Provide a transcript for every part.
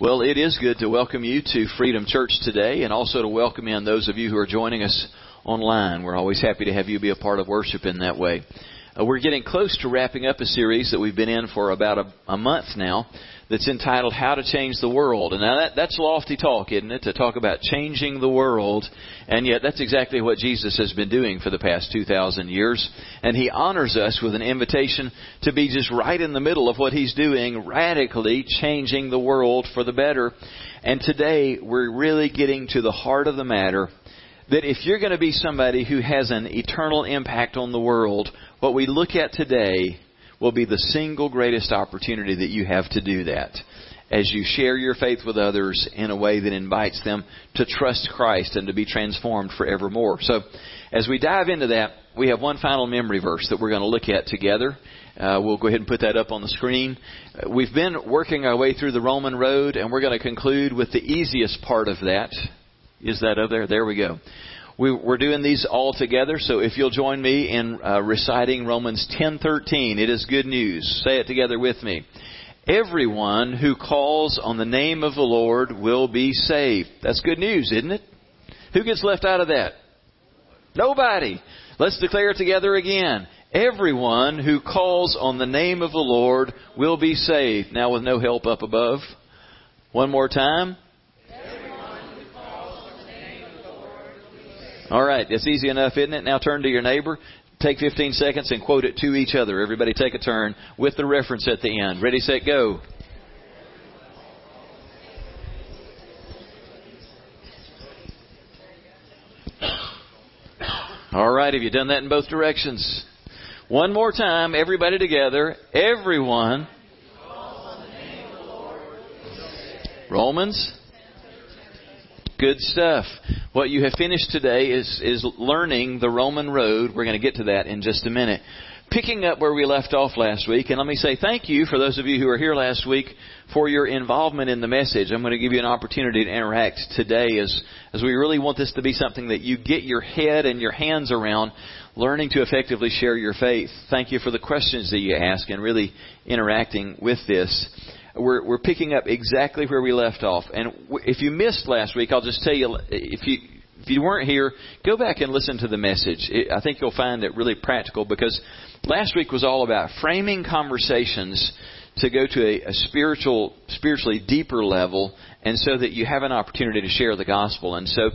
Well, it is good to welcome you to Freedom Church today and also to welcome in those of you who are joining us online. We're always happy to have you be a part of worship in that way. Uh, we're getting close to wrapping up a series that we've been in for about a, a month now that's entitled How to Change the World. And now that, that's lofty talk, isn't it? To talk about changing the world. And yet that's exactly what Jesus has been doing for the past 2,000 years. And He honors us with an invitation to be just right in the middle of what He's doing, radically changing the world for the better. And today we're really getting to the heart of the matter that if you're going to be somebody who has an eternal impact on the world, what we look at today will be the single greatest opportunity that you have to do that as you share your faith with others in a way that invites them to trust Christ and to be transformed forevermore. So, as we dive into that, we have one final memory verse that we're going to look at together. Uh, we'll go ahead and put that up on the screen. We've been working our way through the Roman road, and we're going to conclude with the easiest part of that. Is that up there? There we go. We, are doing these all together, so if you'll join me in uh, reciting Romans 10:13, it is good news. Say it together with me. Everyone who calls on the name of the Lord will be saved. That's good news, isn't it? Who gets left out of that? Nobody. Let's declare it together again. Everyone who calls on the name of the Lord will be saved. Now with no help up above. One more time. All right, it's easy enough, isn't it? Now turn to your neighbor, take 15 seconds, and quote it to each other. Everybody take a turn with the reference at the end. Ready, set, go. All right, have you done that in both directions? One more time, everybody together. Everyone. Romans Good stuff. What you have finished today is, is learning the Roman road. We're going to get to that in just a minute. Picking up where we left off last week, and let me say thank you for those of you who were here last week for your involvement in the message. I'm going to give you an opportunity to interact today as, as we really want this to be something that you get your head and your hands around learning to effectively share your faith. Thank you for the questions that you ask and really interacting with this we're, we're picking up exactly where we left off. And if you missed last week, I'll just tell you if you if you weren't here, go back and listen to the message. I think you'll find it really practical because last week was all about framing conversations to go to a, a spiritual, spiritually deeper level, and so that you have an opportunity to share the gospel. And so,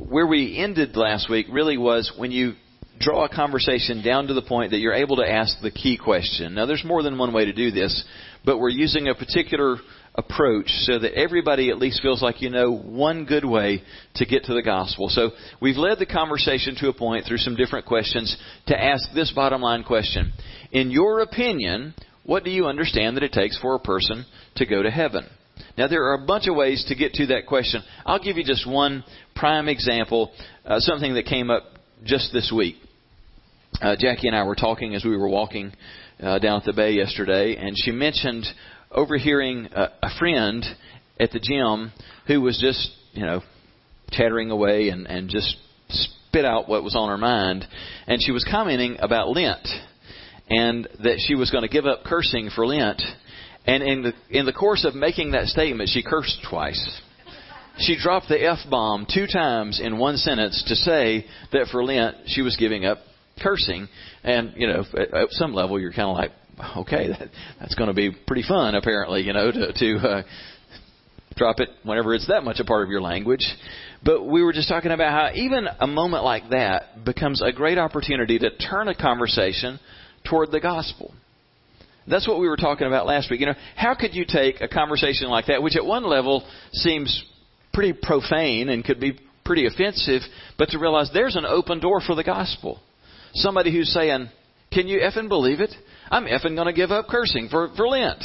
where we ended last week really was when you draw a conversation down to the point that you're able to ask the key question. Now, there's more than one way to do this, but we're using a particular approach so that everybody at least feels like you know one good way to get to the gospel. So we've led the conversation to a point through some different questions to ask this bottom line question. In your opinion, what do you understand that it takes for a person to go to heaven? Now, there are a bunch of ways to get to that question. I'll give you just one prime example, uh, something that came up just this week. Uh, Jackie and I were talking as we were walking uh, down at the bay yesterday, and she mentioned overhearing a, a friend at the gym who was just, you know, chattering away and, and just spit out what was on her mind. And she was commenting about Lent and that she was going to give up cursing for Lent. And in the in the course of making that statement, she cursed twice. She dropped the F bomb two times in one sentence to say that for Lent she was giving up cursing. And, you know, at, at some level you're kind of like, okay, that, that's going to be pretty fun, apparently, you know, to, to uh, drop it whenever it's that much a part of your language. But we were just talking about how even a moment like that becomes a great opportunity to turn a conversation toward the gospel. That's what we were talking about last week. You know, how could you take a conversation like that, which at one level seems pretty profane and could be pretty offensive, but to realize there's an open door for the gospel. Somebody who's saying, Can you effing believe it? I'm effing going to give up cursing for, for Lent.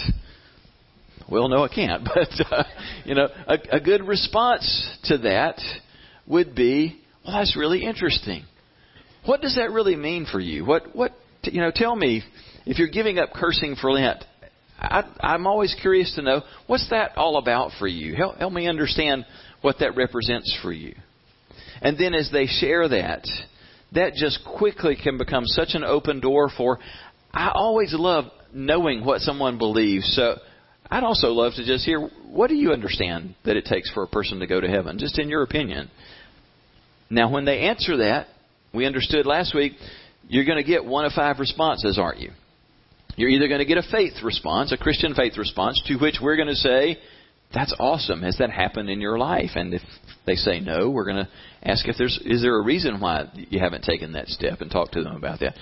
Well, no, I can't. But, uh, you know, a, a good response to that would be, Well, that's really interesting. What does that really mean for you? What, what, you know, tell me if you're giving up cursing for Lent, I, I'm always curious to know what's that all about for you. Help, help me understand what that represents for you. And then as they share that, that just quickly can become such an open door for. I always love knowing what someone believes. So I'd also love to just hear what do you understand that it takes for a person to go to heaven, just in your opinion. Now, when they answer that, we understood last week, you're going to get one of five responses, aren't you? You're either going to get a faith response, a Christian faith response, to which we're going to say, that's awesome. Has that happened in your life? And if they say no, we're going to ask if there's is there a reason why you haven't taken that step and talk to them about that.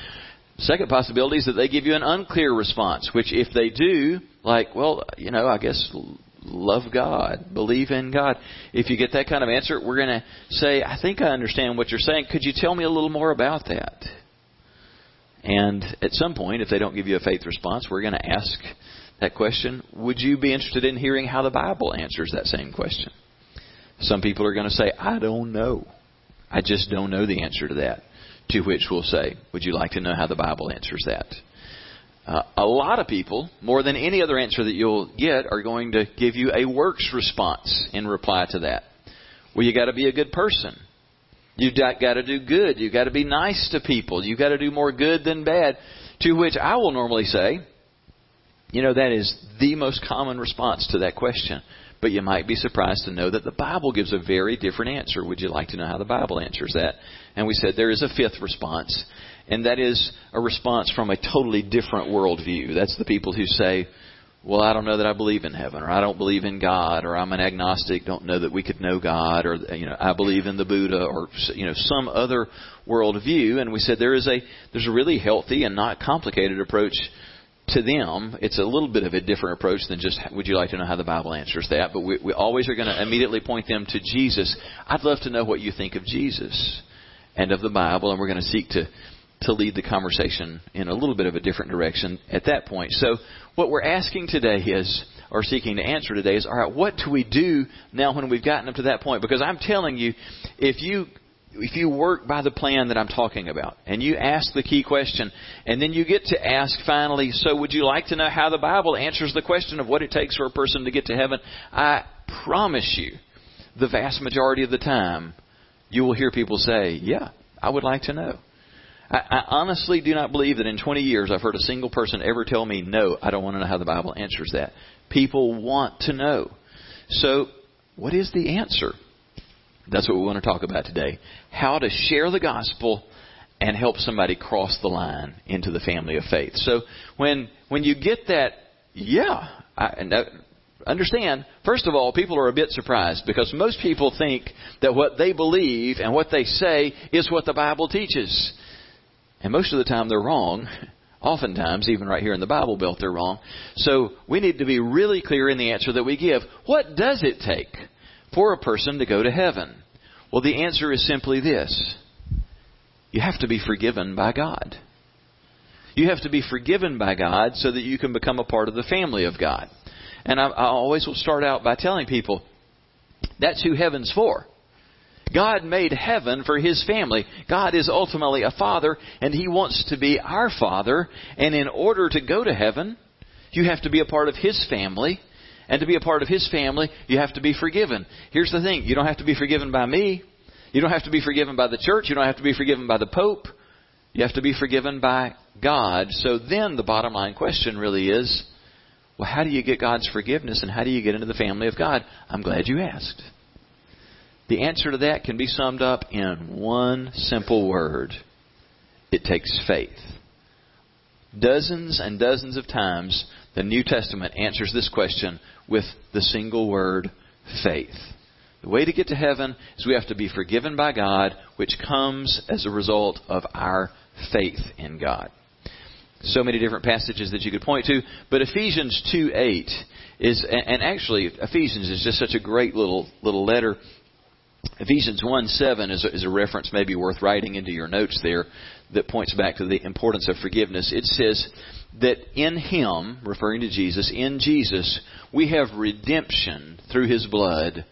Second possibility is that they give you an unclear response, which if they do, like, well, you know, I guess love God, believe in God. If you get that kind of answer, we're going to say, I think I understand what you're saying. Could you tell me a little more about that? And at some point, if they don't give you a faith response, we're going to ask that question. Would you be interested in hearing how the Bible answers that same question? Some people are going to say, I don't know. I just don't know the answer to that. To which we'll say, Would you like to know how the Bible answers that? Uh, a lot of people, more than any other answer that you'll get, are going to give you a works response in reply to that. Well, you got to be a good person. You've got to do good. You've got to be nice to people. You've got to do more good than bad. To which I will normally say, you know, that is the most common response to that question. But you might be surprised to know that the Bible gives a very different answer. Would you like to know how the Bible answers that? And we said there is a fifth response, and that is a response from a totally different worldview. That's the people who say, well, I don't know that I believe in heaven, or I don't believe in God, or I'm an agnostic, don't know that we could know God, or you know, I believe in the Buddha, or you know, some other worldview. And we said there is a there's a really healthy and not complicated approach to them, it's a little bit of a different approach than just, would you like to know how the Bible answers that? But we, we always are going to immediately point them to Jesus. I'd love to know what you think of Jesus and of the Bible, and we're going to seek to, to lead the conversation in a little bit of a different direction at that point. So, what we're asking today is, or seeking to answer today is, all right, what do we do now when we've gotten up to that point? Because I'm telling you, if you if you work by the plan that I'm talking about and you ask the key question and then you get to ask finally, so would you like to know how the Bible answers the question of what it takes for a person to get to heaven? I promise you, the vast majority of the time, you will hear people say, yeah, I would like to know. I, I honestly do not believe that in 20 years I've heard a single person ever tell me, no, I don't want to know how the Bible answers that. People want to know. So, what is the answer? That's what we want to talk about today. How to share the gospel and help somebody cross the line into the family of faith. So when when you get that, yeah, I, understand. First of all, people are a bit surprised because most people think that what they believe and what they say is what the Bible teaches, and most of the time they're wrong. Oftentimes, even right here in the Bible Belt, they're wrong. So we need to be really clear in the answer that we give. What does it take? For a person to go to heaven? Well, the answer is simply this you have to be forgiven by God. You have to be forgiven by God so that you can become a part of the family of God. And I, I always will start out by telling people that's who heaven's for. God made heaven for His family. God is ultimately a father, and He wants to be our father. And in order to go to heaven, you have to be a part of His family. And to be a part of His family, you have to be forgiven. Here's the thing you don't have to be forgiven by me. You don't have to be forgiven by the church. You don't have to be forgiven by the Pope. You have to be forgiven by God. So then the bottom line question really is well, how do you get God's forgiveness and how do you get into the family of God? I'm glad you asked. The answer to that can be summed up in one simple word it takes faith. Dozens and dozens of times, the New Testament answers this question with the single word faith. The way to get to heaven is we have to be forgiven by God, which comes as a result of our faith in God. So many different passages that you could point to, but Ephesians 2 8 is, and actually, Ephesians is just such a great little, little letter. Ephesians 1 7 is a, is a reference maybe worth writing into your notes there that points back to the importance of forgiveness. It says that in Him, referring to Jesus, in Jesus, we have redemption through His blood,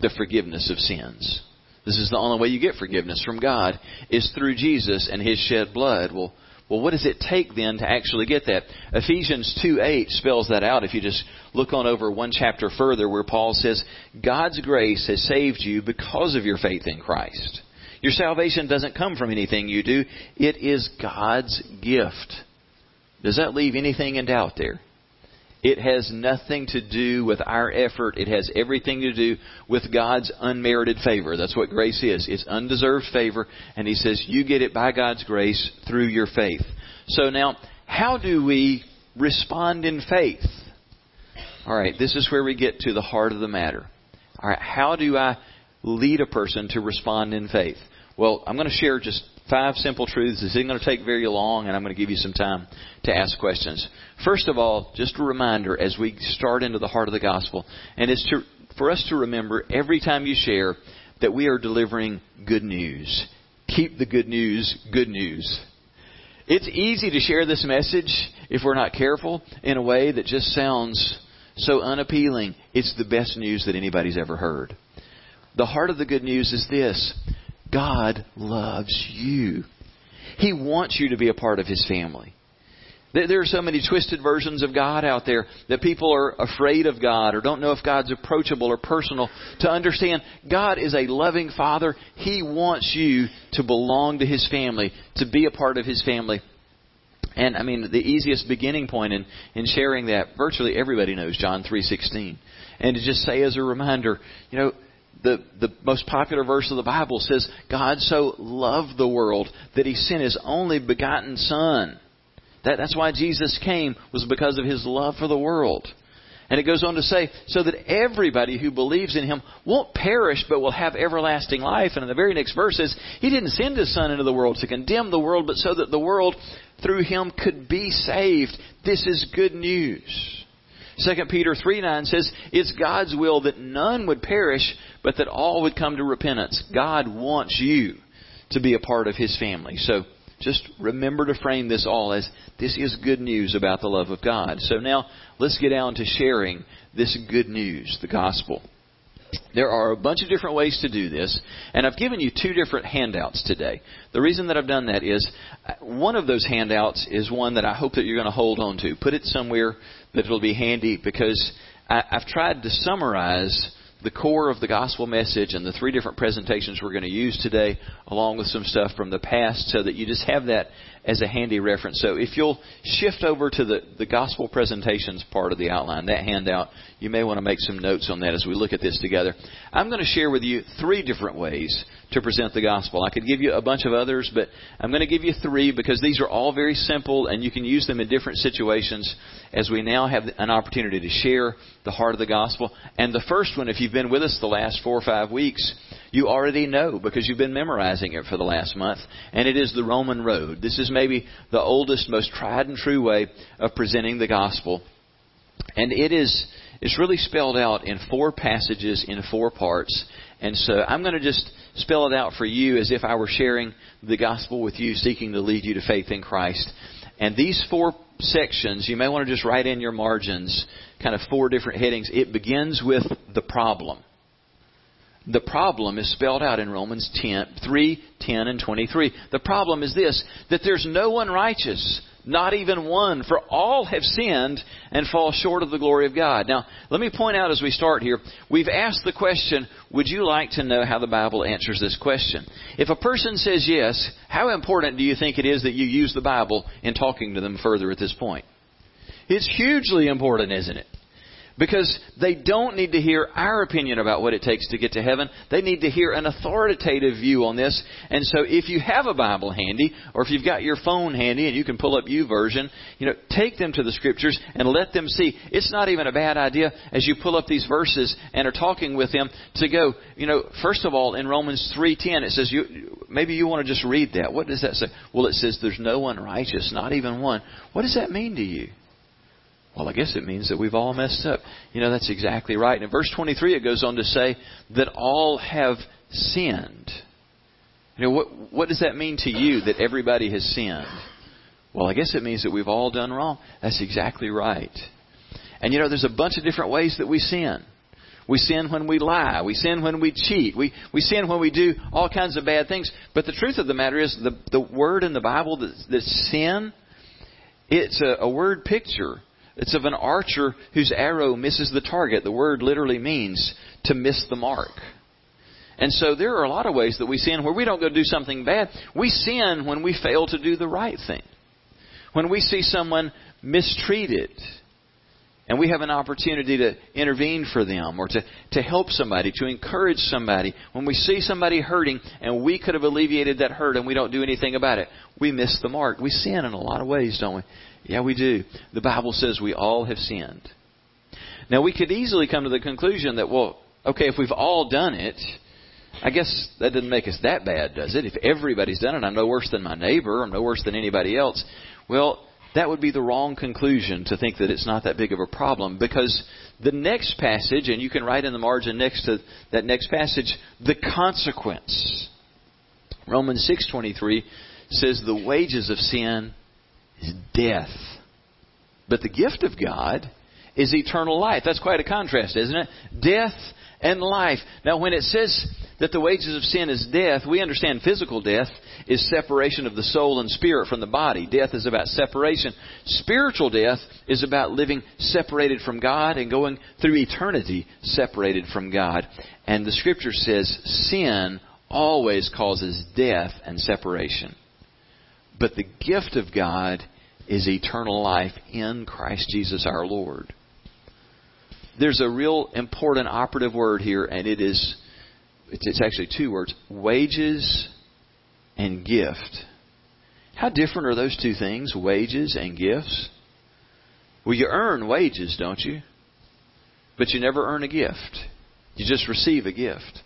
the forgiveness of sins. This is the only way you get forgiveness from God is through Jesus and His shed blood. Well, well, what does it take then to actually get that? Ephesians 2 8 spells that out if you just look on over one chapter further where Paul says, God's grace has saved you because of your faith in Christ. Your salvation doesn't come from anything you do, it is God's gift. Does that leave anything in doubt there? It has nothing to do with our effort. It has everything to do with God's unmerited favor. That's what grace is. It's undeserved favor. And He says, you get it by God's grace through your faith. So now, how do we respond in faith? All right, this is where we get to the heart of the matter. All right, how do I lead a person to respond in faith? Well, I'm going to share just five simple truths. This isn't going to take very long, and I'm going to give you some time to ask questions. First of all, just a reminder as we start into the heart of the gospel, and it's to, for us to remember every time you share that we are delivering good news. Keep the good news good news. It's easy to share this message if we're not careful in a way that just sounds so unappealing. It's the best news that anybody's ever heard. The heart of the good news is this God loves you. He wants you to be a part of His family. There are so many twisted versions of God out there that people are afraid of God or don't know if God's approachable or personal. To understand, God is a loving Father. He wants you to belong to His family, to be a part of His family. And I mean, the easiest beginning point in, in sharing that, virtually everybody knows John 3.16. And to just say as a reminder, you know, the, the most popular verse of the Bible says, God so loved the world that he sent his only begotten Son. That, that's why Jesus came, was because of his love for the world. And it goes on to say, so that everybody who believes in him won't perish, but will have everlasting life. And in the very next verse says, He didn't send His Son into the world to condemn the world, but so that the world through Him could be saved. This is good news. 2 Peter 3 9 says, It's God's will that none would perish, but that all would come to repentance. God wants you to be a part of His family. So just remember to frame this all as this is good news about the love of God. So now let's get down to sharing this good news, the gospel. There are a bunch of different ways to do this, and I've given you two different handouts today. The reason that I've done that is uh, one of those handouts is one that I hope that you're going to hold on to. Put it somewhere that it'll be handy because I, I've tried to summarize the core of the gospel message and the three different presentations we're going to use today, along with some stuff from the past, so that you just have that as a handy reference. So if you'll shift over to the, the gospel presentations part of the outline, that handout, you may want to make some notes on that as we look at this together. I'm going to share with you three different ways to present the gospel. I could give you a bunch of others, but I'm going to give you three because these are all very simple and you can use them in different situations as we now have an opportunity to share the heart of the gospel. And the first one, if you've been with us the last four or five weeks, you already know because you've been memorizing it for the last month. And it is the Roman road. This is maybe the oldest, most tried and true way of presenting the gospel. And it is it's really spelled out in four passages in four parts. And so I'm going to just spell it out for you as if I were sharing the gospel with you, seeking to lead you to faith in Christ. And these four sections, you may want to just write in your margins, kind of four different headings. It begins with the problem. The problem is spelled out in Romans 10, 3, 10, and 23. The problem is this, that there's no one righteous, not even one, for all have sinned and fall short of the glory of God. Now, let me point out as we start here, we've asked the question, would you like to know how the Bible answers this question? If a person says yes, how important do you think it is that you use the Bible in talking to them further at this point? It's hugely important, isn't it? Because they don't need to hear our opinion about what it takes to get to heaven. They need to hear an authoritative view on this. And so if you have a Bible handy, or if you've got your phone handy and you can pull up YouVersion, you know, take them to the scriptures and let them see. It's not even a bad idea as you pull up these verses and are talking with them to go, you know, first of all, in Romans 3.10, it says, you, maybe you want to just read that. What does that say? Well, it says there's no one righteous, not even one. What does that mean to you? Well, I guess it means that we've all messed up. You know, that's exactly right. And in verse 23, it goes on to say that all have sinned. You know, what, what does that mean to you that everybody has sinned? Well, I guess it means that we've all done wrong. That's exactly right. And you know, there's a bunch of different ways that we sin. We sin when we lie. We sin when we cheat. We, we sin when we do all kinds of bad things. But the truth of the matter is, the, the word in the Bible that, that sin, it's a, a word picture it's of an archer whose arrow misses the target. The word literally means to miss the mark. And so there are a lot of ways that we sin where we don't go do something bad. We sin when we fail to do the right thing. When we see someone mistreated. And we have an opportunity to intervene for them or to, to help somebody, to encourage somebody. When we see somebody hurting and we could have alleviated that hurt and we don't do anything about it, we miss the mark. We sin in a lot of ways, don't we? Yeah, we do. The Bible says we all have sinned. Now, we could easily come to the conclusion that, well, okay, if we've all done it, I guess that doesn't make us that bad, does it? If everybody's done it, I'm no worse than my neighbor, I'm no worse than anybody else. Well, that would be the wrong conclusion to think that it's not that big of a problem because the next passage, and you can write in the margin next to that next passage, the consequence. Romans 6:23 says the wages of sin is death. But the gift of God is eternal life. That's quite a contrast, isn't it? Death and life. Now, when it says that the wages of sin is death, we understand physical death is separation of the soul and spirit from the body. Death is about separation. Spiritual death is about living separated from God and going through eternity separated from God. And the scripture says sin always causes death and separation. But the gift of God is eternal life in Christ Jesus our Lord. There's a real important operative word here, and it is it's actually two words wages and gift. How different are those two things, wages and gifts? Well, you earn wages, don't you? But you never earn a gift. You just receive a gift.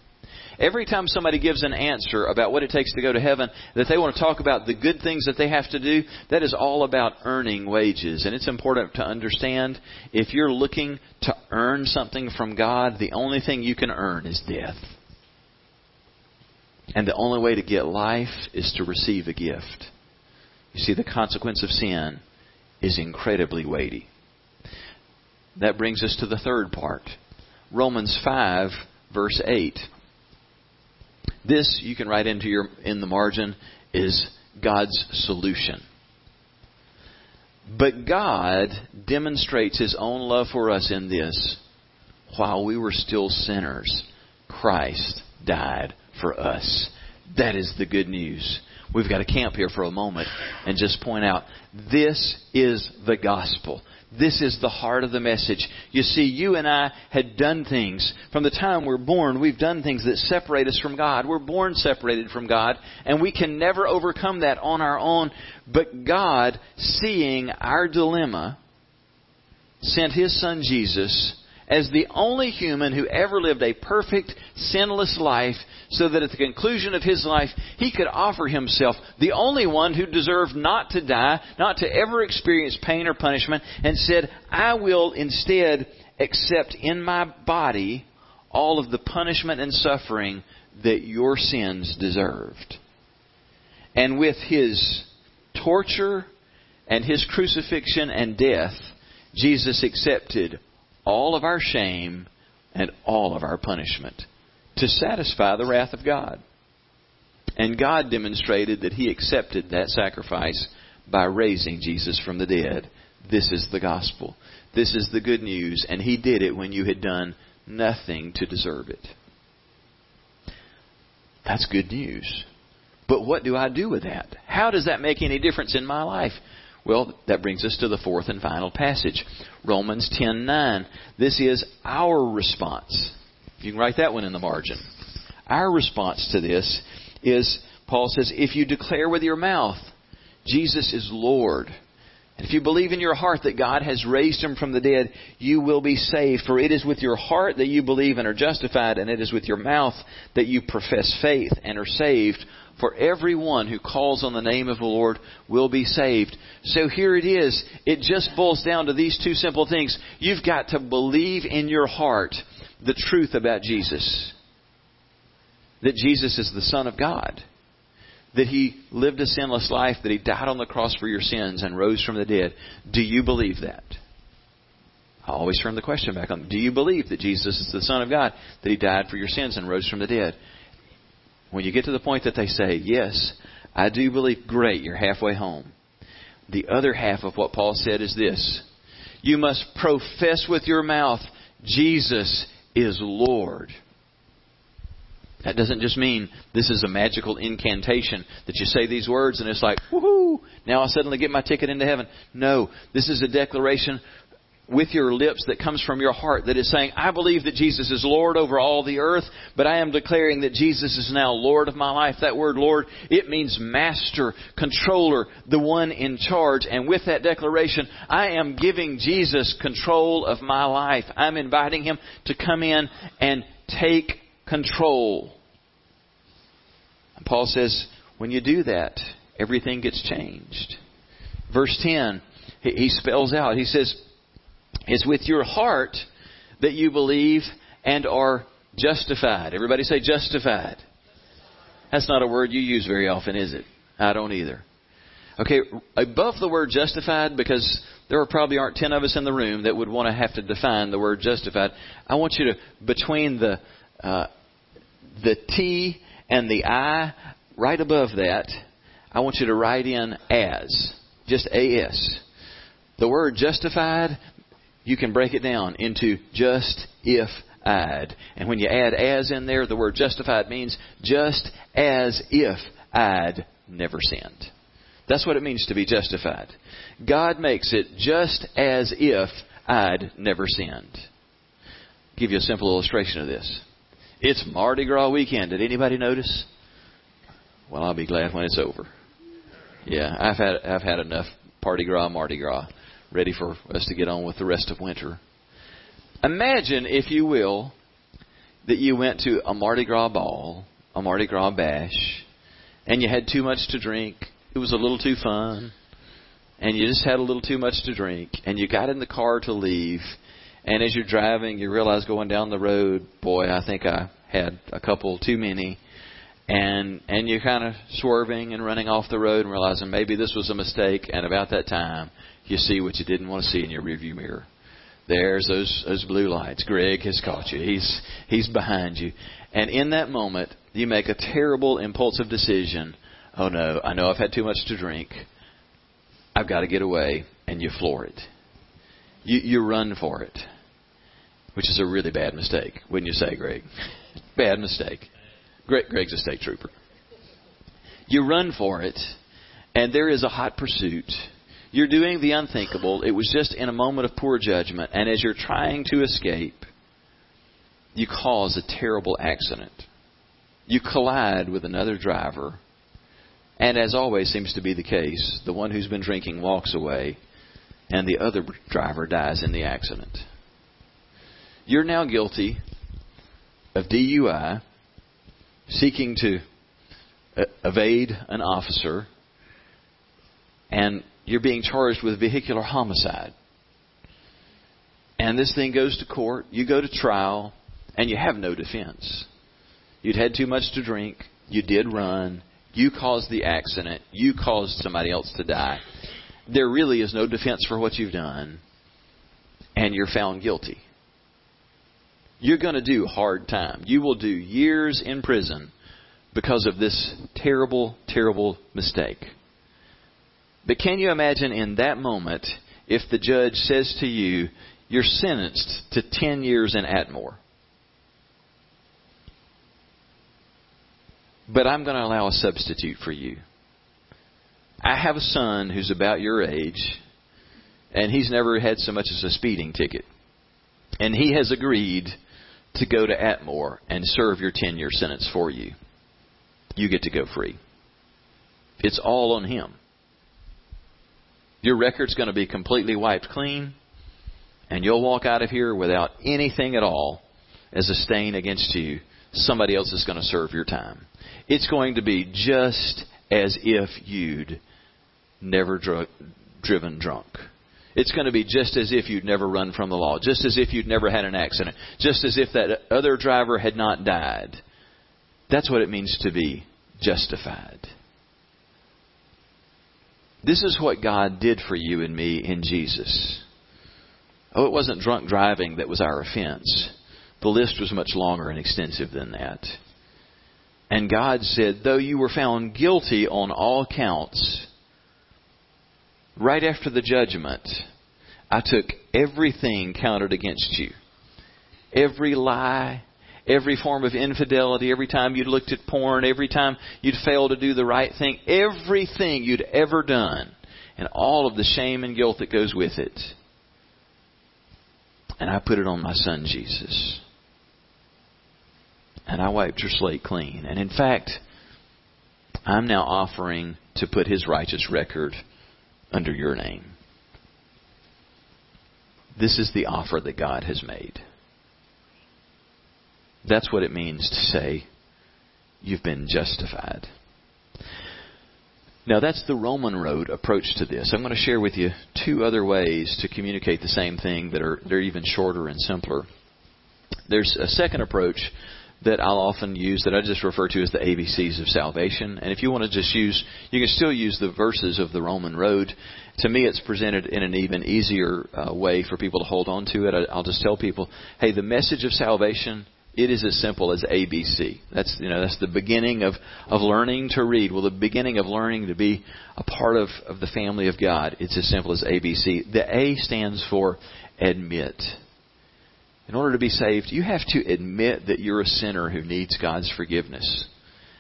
Every time somebody gives an answer about what it takes to go to heaven, that they want to talk about the good things that they have to do, that is all about earning wages. And it's important to understand if you're looking to earn something from God, the only thing you can earn is death. And the only way to get life is to receive a gift. You see, the consequence of sin is incredibly weighty. That brings us to the third part. Romans 5, verse 8. This, you can write into your, in the margin, is God's solution. But God demonstrates His own love for us in this. While we were still sinners, Christ died for us. That is the good news. We've got to camp here for a moment and just point out this is the gospel. This is the heart of the message. You see, you and I had done things. From the time we're born, we've done things that separate us from God. We're born separated from God, and we can never overcome that on our own. But God, seeing our dilemma, sent His Son Jesus as the only human who ever lived a perfect, sinless life, so that at the conclusion of his life, he could offer himself, the only one who deserved not to die, not to ever experience pain or punishment, and said, I will instead accept in my body all of the punishment and suffering that your sins deserved. And with his torture and his crucifixion and death, Jesus accepted all of our shame and all of our punishment to satisfy the wrath of God. And God demonstrated that He accepted that sacrifice by raising Jesus from the dead. This is the gospel. This is the good news. And He did it when you had done nothing to deserve it. That's good news. But what do I do with that? How does that make any difference in my life? Well, that brings us to the fourth and final passage, Romans 10:9. This is our response. You can write that one in the margin. Our response to this is Paul says, if you declare with your mouth Jesus is Lord, and if you believe in your heart that God has raised him from the dead, you will be saved. For it is with your heart that you believe and are justified, and it is with your mouth that you profess faith and are saved. For everyone who calls on the name of the Lord will be saved. So here it is. It just boils down to these two simple things. You've got to believe in your heart the truth about Jesus. That Jesus is the Son of God. That He lived a sinless life, that He died on the cross for your sins and rose from the dead. Do you believe that? I always turn the question back on. Do you believe that Jesus is the Son of God, that He died for your sins and rose from the dead? When you get to the point that they say, Yes, I do believe, great, you're halfway home. The other half of what Paul said is this You must profess with your mouth, Jesus is Lord. That doesn't just mean this is a magical incantation that you say these words and it's like, woohoo, now I suddenly get my ticket into heaven. No, this is a declaration with your lips that comes from your heart that is saying, I believe that Jesus is Lord over all the earth, but I am declaring that Jesus is now Lord of my life. That word Lord, it means master, controller, the one in charge. And with that declaration, I am giving Jesus control of my life. I'm inviting him to come in and take control. And Paul says, when you do that, everything gets changed. Verse 10, he spells out, he says, it's with your heart that you believe and are justified. Everybody say justified. That's not a word you use very often, is it? I don't either. Okay, above the word justified, because there probably aren't ten of us in the room that would want to have to define the word justified. I want you to between the uh, the T and the I, right above that, I want you to write in as, just as. The word justified you can break it down into just if I'd. And when you add as in there, the word justified means just as if I'd never sinned. That's what it means to be justified. God makes it just as if I'd never sinned. I'll give you a simple illustration of this. It's Mardi Gras weekend. Did anybody notice? Well, I'll be glad when it's over. Yeah, I've had I've had enough Party Gras, Mardi Gras ready for us to get on with the rest of winter. Imagine, if you will, that you went to a Mardi Gras ball, a Mardi Gras bash, and you had too much to drink. It was a little too fun, and you just had a little too much to drink, and you got in the car to leave, and as you're driving, you realize going down the road, boy, I think I had a couple too many, and and you're kind of swerving and running off the road and realizing maybe this was a mistake, and about that time you see what you didn't want to see in your rearview mirror. There's those those blue lights. Greg has caught you. He's he's behind you. And in that moment, you make a terrible impulsive decision. Oh no, I know I've had too much to drink. I've got to get away, and you floor it. You you run for it, which is a really bad mistake, wouldn't you say, Greg? bad mistake. Greg, Greg's a state trooper. You run for it, and there is a hot pursuit you're doing the unthinkable. It was just in a moment of poor judgment. And as you're trying to escape, you cause a terrible accident. You collide with another driver. And as always seems to be the case, the one who's been drinking walks away, and the other driver dies in the accident. You're now guilty of DUI, seeking to uh, evade an officer, and you're being charged with vehicular homicide. And this thing goes to court, you go to trial, and you have no defense. You'd had too much to drink, you did run, you caused the accident, you caused somebody else to die. There really is no defense for what you've done, and you're found guilty. You're going to do hard time. You will do years in prison because of this terrible, terrible mistake. But can you imagine in that moment if the judge says to you, you're sentenced to 10 years in Atmore? But I'm going to allow a substitute for you. I have a son who's about your age, and he's never had so much as a speeding ticket. And he has agreed to go to Atmore and serve your 10 year sentence for you. You get to go free. It's all on him. Your record's going to be completely wiped clean, and you'll walk out of here without anything at all as a stain against you. Somebody else is going to serve your time. It's going to be just as if you'd never dr- driven drunk. It's going to be just as if you'd never run from the law, just as if you'd never had an accident, just as if that other driver had not died. That's what it means to be justified. This is what God did for you and me in Jesus. Oh, it wasn't drunk driving that was our offense. The list was much longer and extensive than that. And God said, though you were found guilty on all counts, right after the judgment, I took everything counted against you. Every lie, every form of infidelity, every time you'd looked at porn, every time you'd failed to do the right thing, everything you'd ever done, and all of the shame and guilt that goes with it. And I put it on my son Jesus. And I wiped your slate clean. And in fact, I'm now offering to put his righteous record under your name. This is the offer that God has made. That's what it means to say, You've been justified. Now, that's the Roman road approach to this. I'm going to share with you two other ways to communicate the same thing that are they're even shorter and simpler. There's a second approach that I'll often use that I just refer to as the ABCs of salvation. And if you want to just use, you can still use the verses of the Roman road. To me, it's presented in an even easier uh, way for people to hold on to it. I, I'll just tell people, hey, the message of salvation it is as simple as ABC. That's you know that's the beginning of of learning to read. Well, the beginning of learning to be a part of of the family of God. It's as simple as ABC. The A stands for admit. In order to be saved, you have to admit that you're a sinner who needs God's forgiveness.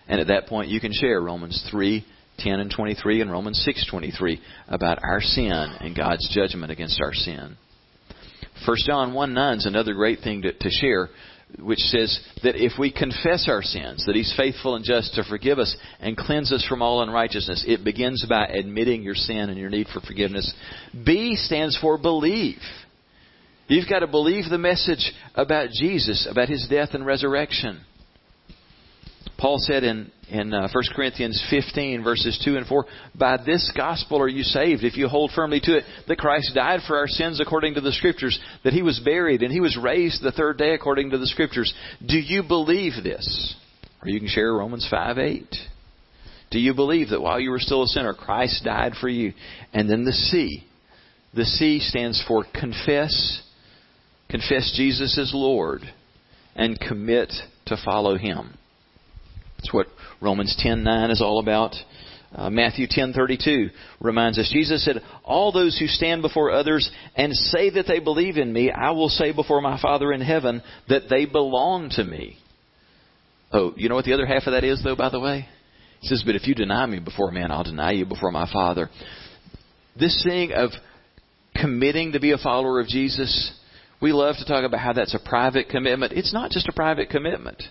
And at that point, you can share Romans 3, 10 and 23 and Romans 6:23 about our sin and God's judgment against our sin. 1 John 1 9 is another great thing to, to share, which says that if we confess our sins, that He's faithful and just to forgive us and cleanse us from all unrighteousness. It begins by admitting your sin and your need for forgiveness. B stands for believe. You've got to believe the message about Jesus, about his death and resurrection. Paul said in, in uh, 1 Corinthians 15, verses 2 and 4, By this gospel are you saved, if you hold firmly to it, that Christ died for our sins according to the Scriptures, that he was buried, and he was raised the third day according to the Scriptures. Do you believe this? Or you can share Romans 5 8. Do you believe that while you were still a sinner, Christ died for you? And then the C. The C stands for confess confess Jesus as Lord, and commit to follow Him. That's what Romans 10:9 is all about. Uh, Matthew 10:32 reminds us Jesus said, "All those who stand before others and say that they believe in me, I will say before my Father in heaven that they belong to me." Oh, you know what the other half of that is though, by the way? He says, "But if you deny me before men, I'll deny you before my Father." This thing of committing to be a follower of Jesus we love to talk about how that's a private commitment. It's not just a private commitment.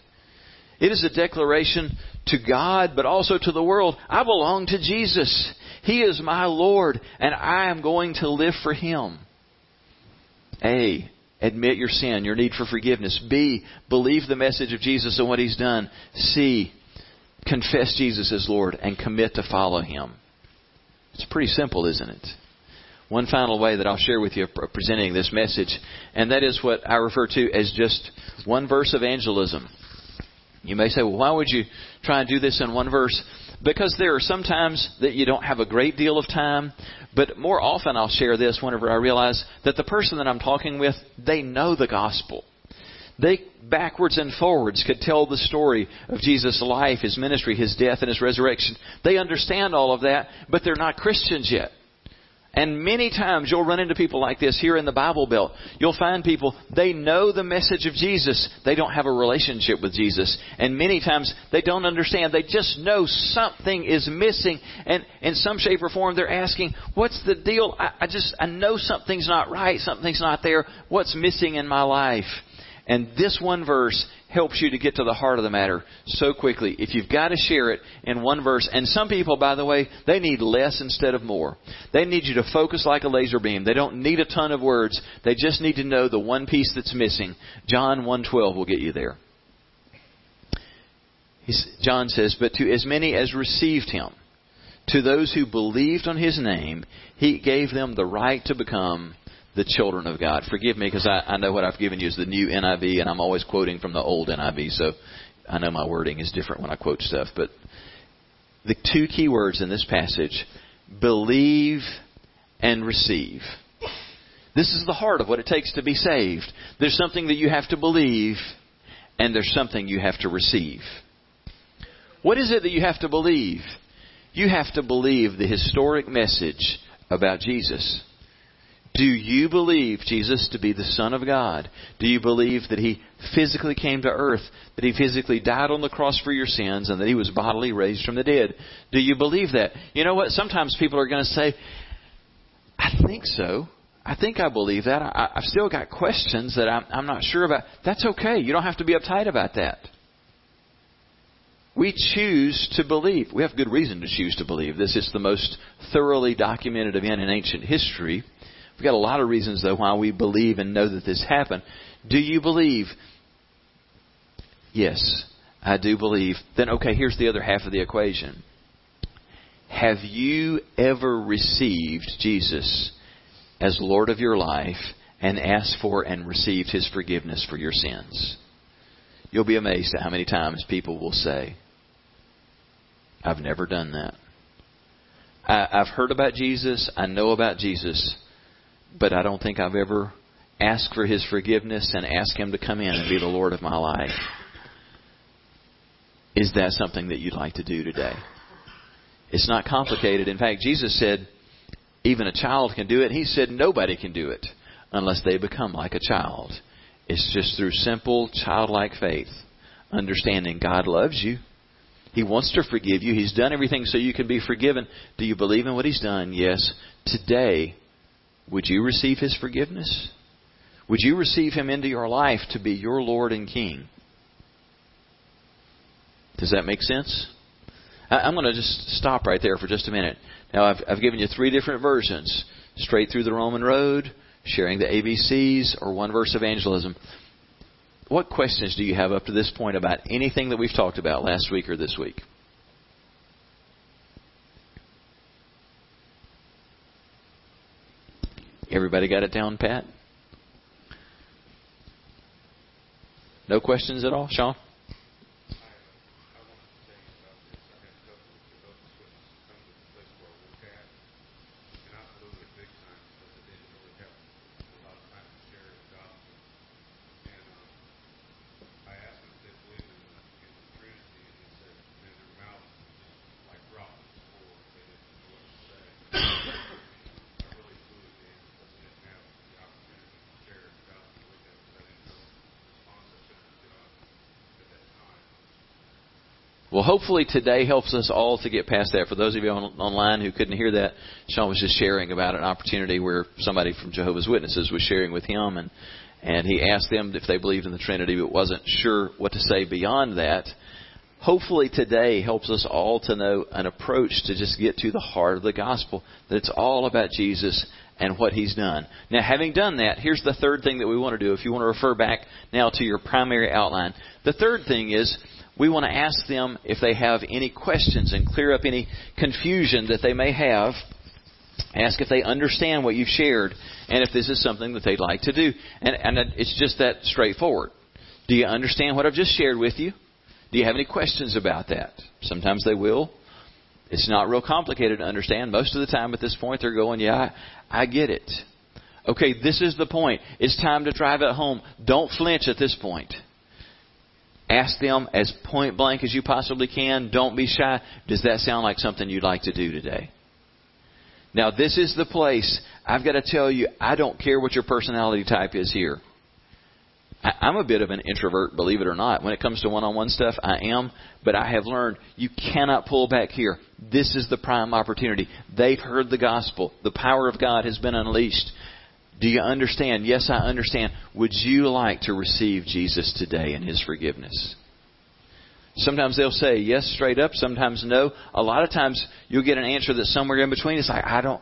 It is a declaration to God, but also to the world. I belong to Jesus. He is my Lord, and I am going to live for Him. A. Admit your sin, your need for forgiveness. B. Believe the message of Jesus and what He's done. C. Confess Jesus as Lord and commit to follow Him. It's pretty simple, isn't it? one final way that I'll share with you presenting this message, and that is what I refer to as just one verse evangelism. You may say, well, why would you try and do this in one verse? Because there are some times that you don't have a great deal of time, but more often I'll share this whenever I realize that the person that I'm talking with, they know the gospel. They backwards and forwards could tell the story of Jesus' life, his ministry, his death, and his resurrection. They understand all of that, but they're not Christians yet. And many times you'll run into people like this here in the Bible Belt. You'll find people, they know the message of Jesus. They don't have a relationship with Jesus. And many times they don't understand. They just know something is missing. And in some shape or form they're asking, what's the deal? I, I just, I know something's not right. Something's not there. What's missing in my life? And this one verse helps you to get to the heart of the matter so quickly. If you've got to share it in one verse, and some people, by the way, they need less instead of more. They need you to focus like a laser beam. They don't need a ton of words. They just need to know the one piece that's missing. John 1:12 will get you there. John says, "But to as many as received him, to those who believed on his name, he gave them the right to become the children of God. Forgive me because I, I know what I've given you is the new NIV, and I'm always quoting from the old NIV, so I know my wording is different when I quote stuff. But the two key words in this passage believe and receive. This is the heart of what it takes to be saved. There's something that you have to believe, and there's something you have to receive. What is it that you have to believe? You have to believe the historic message about Jesus. Do you believe Jesus to be the Son of God? Do you believe that He physically came to earth, that He physically died on the cross for your sins, and that He was bodily raised from the dead? Do you believe that? You know what? Sometimes people are going to say, I think so. I think I believe that. I, I've still got questions that I'm, I'm not sure about. That's okay. You don't have to be uptight about that. We choose to believe. We have good reason to choose to believe. This is the most thoroughly documented event in ancient history. We've got a lot of reasons, though, why we believe and know that this happened. Do you believe? Yes, I do believe. Then, okay, here's the other half of the equation. Have you ever received Jesus as Lord of your life and asked for and received His forgiveness for your sins? You'll be amazed at how many times people will say, I've never done that. I, I've heard about Jesus, I know about Jesus, but I don't think I've ever asked for His forgiveness and asked Him to come in and be the Lord of my life. Is that something that you'd like to do today? It's not complicated. In fact, Jesus said, even a child can do it. He said nobody can do it unless they become like a child. It's just through simple childlike faith, understanding God loves you. He wants to forgive you. He's done everything so you can be forgiven. Do you believe in what He's done? Yes. Today, would you receive His forgiveness? Would you receive Him into your life to be your Lord and King? Does that make sense? I'm going to just stop right there for just a minute. Now, I've, I've given you three different versions straight through the Roman road, sharing the ABCs, or one verse evangelism. What questions do you have up to this point about anything that we've talked about last week or this week? Everybody got it down, Pat? No questions at all, Sean? Well, hopefully today helps us all to get past that. For those of you on, online who couldn't hear that, Sean was just sharing about an opportunity where somebody from Jehovah's Witnesses was sharing with him, and and he asked them if they believed in the Trinity, but wasn't sure what to say beyond that. Hopefully today helps us all to know an approach to just get to the heart of the gospel. That it's all about Jesus and what he's done. Now, having done that, here's the third thing that we want to do. If you want to refer back now to your primary outline, the third thing is we want to ask them if they have any questions and clear up any confusion that they may have. Ask if they understand what you've shared and if this is something that they'd like to do. And, and it's just that straightforward. Do you understand what I've just shared with you? Do you have any questions about that? Sometimes they will. It's not real complicated to understand. Most of the time at this point, they're going, Yeah, I, I get it. Okay, this is the point. It's time to drive it home. Don't flinch at this point. Ask them as point blank as you possibly can. Don't be shy. Does that sound like something you'd like to do today? Now, this is the place. I've got to tell you, I don't care what your personality type is here. I'm a bit of an introvert, believe it or not. When it comes to one on one stuff, I am. But I have learned you cannot pull back here. This is the prime opportunity. They've heard the gospel. The power of God has been unleashed. Do you understand? Yes, I understand. Would you like to receive Jesus today and His forgiveness? Sometimes they'll say yes straight up, sometimes no. A lot of times you'll get an answer that's somewhere in between. It's like, I don't,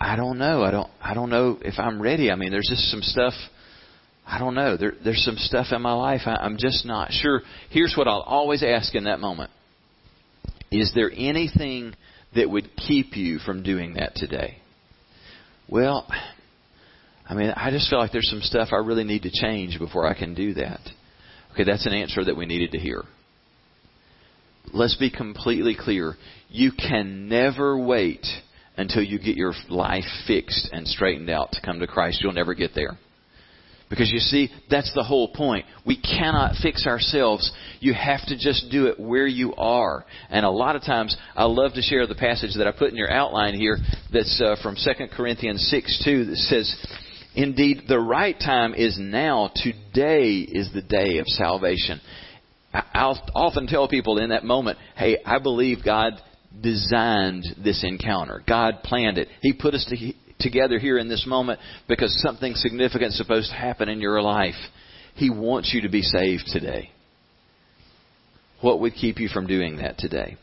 I don't know. I don't, I don't know if I'm ready. I mean, there's just some stuff. I don't know. There, there's some stuff in my life. I, I'm just not sure. Here's what I'll always ask in that moment: Is there anything that would keep you from doing that today? Well, I mean, I just feel like there's some stuff I really need to change before I can do that. Okay, that's an answer that we needed to hear. Let's be completely clear. You can never wait until you get your life fixed and straightened out to come to Christ. You'll never get there. Because you see, that's the whole point. We cannot fix ourselves. You have to just do it where you are. And a lot of times, I love to share the passage that I put in your outline here that's uh, from 2 Corinthians 6 2 that says, Indeed, the right time is now. Today is the day of salvation. I'll often tell people in that moment, hey, I believe God designed this encounter. God planned it. He put us to, together here in this moment because something significant is supposed to happen in your life. He wants you to be saved today. What would keep you from doing that today?